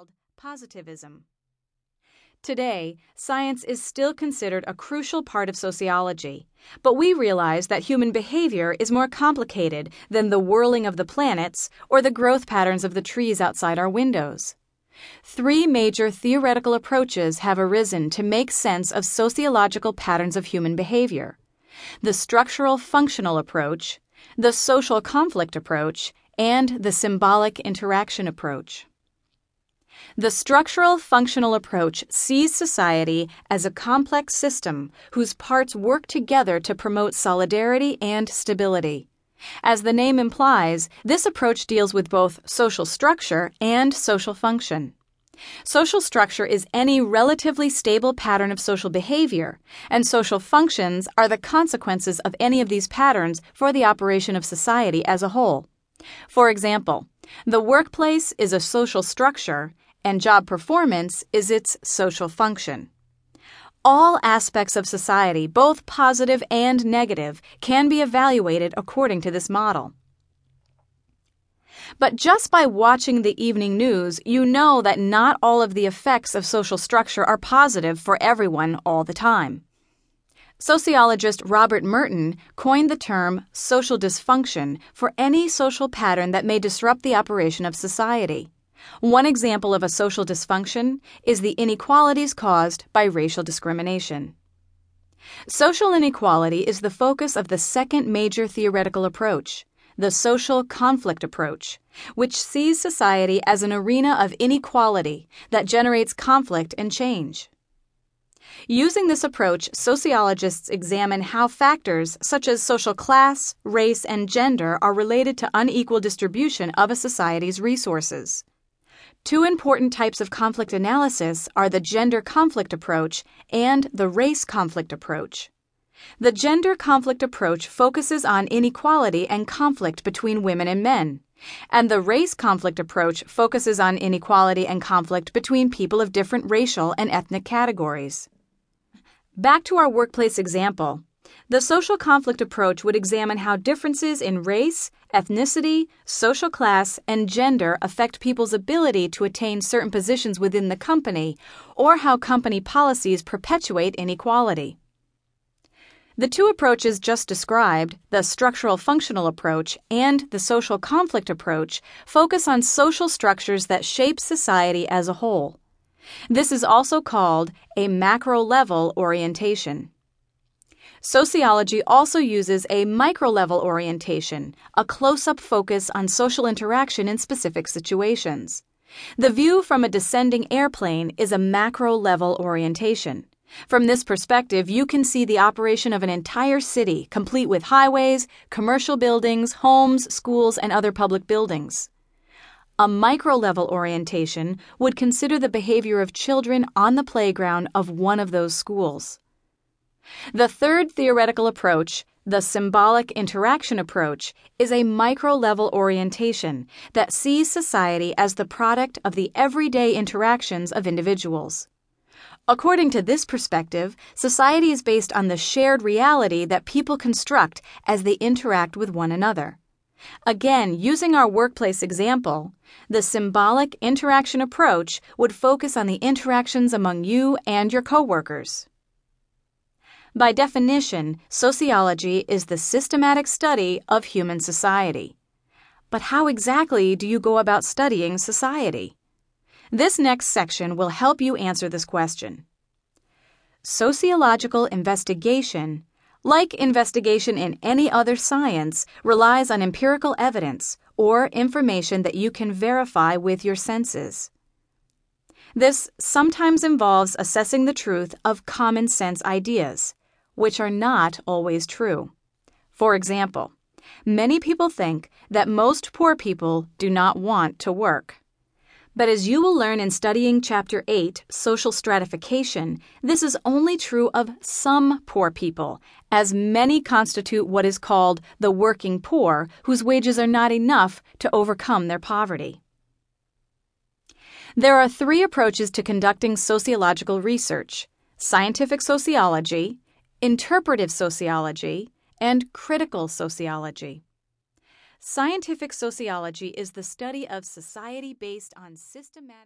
called positivism. Today, science is still considered a crucial part of sociology, but we realize that human behavior is more complicated than the whirling of the planets or the growth patterns of the trees outside our windows. Three major theoretical approaches have arisen to make sense of sociological patterns of human behavior the structural functional approach, the social conflict approach, and the symbolic interaction approach. The structural functional approach sees society as a complex system whose parts work together to promote solidarity and stability. As the name implies, this approach deals with both social structure and social function. Social structure is any relatively stable pattern of social behavior, and social functions are the consequences of any of these patterns for the operation of society as a whole. For example, the workplace is a social structure and job performance is its social function. All aspects of society, both positive and negative, can be evaluated according to this model. But just by watching the evening news, you know that not all of the effects of social structure are positive for everyone all the time. Sociologist Robert Merton coined the term social dysfunction for any social pattern that may disrupt the operation of society. One example of a social dysfunction is the inequalities caused by racial discrimination. Social inequality is the focus of the second major theoretical approach, the social conflict approach, which sees society as an arena of inequality that generates conflict and change. Using this approach, sociologists examine how factors such as social class, race, and gender are related to unequal distribution of a society's resources. Two important types of conflict analysis are the gender conflict approach and the race conflict approach. The gender conflict approach focuses on inequality and conflict between women and men, and the race conflict approach focuses on inequality and conflict between people of different racial and ethnic categories. Back to our workplace example. The social conflict approach would examine how differences in race, ethnicity, social class, and gender affect people's ability to attain certain positions within the company, or how company policies perpetuate inequality. The two approaches just described, the structural functional approach and the social conflict approach, focus on social structures that shape society as a whole. This is also called a macro level orientation. Sociology also uses a micro level orientation, a close up focus on social interaction in specific situations. The view from a descending airplane is a macro level orientation. From this perspective, you can see the operation of an entire city, complete with highways, commercial buildings, homes, schools, and other public buildings. A micro level orientation would consider the behavior of children on the playground of one of those schools. The third theoretical approach, the symbolic interaction approach, is a micro level orientation that sees society as the product of the everyday interactions of individuals. According to this perspective, society is based on the shared reality that people construct as they interact with one another. Again, using our workplace example, the symbolic interaction approach would focus on the interactions among you and your coworkers. By definition, sociology is the systematic study of human society. But how exactly do you go about studying society? This next section will help you answer this question. Sociological investigation, like investigation in any other science, relies on empirical evidence or information that you can verify with your senses. This sometimes involves assessing the truth of common sense ideas which are not always true. For example, many people think that most poor people do not want to work. But as you will learn in studying Chapter 8, Social Stratification, this is only true of some poor people, as many constitute what is called the working poor, whose wages are not enough to overcome their poverty. There are three approaches to conducting sociological research scientific sociology, interpretive sociology, and critical sociology. Scientific sociology is the study of society based on systematic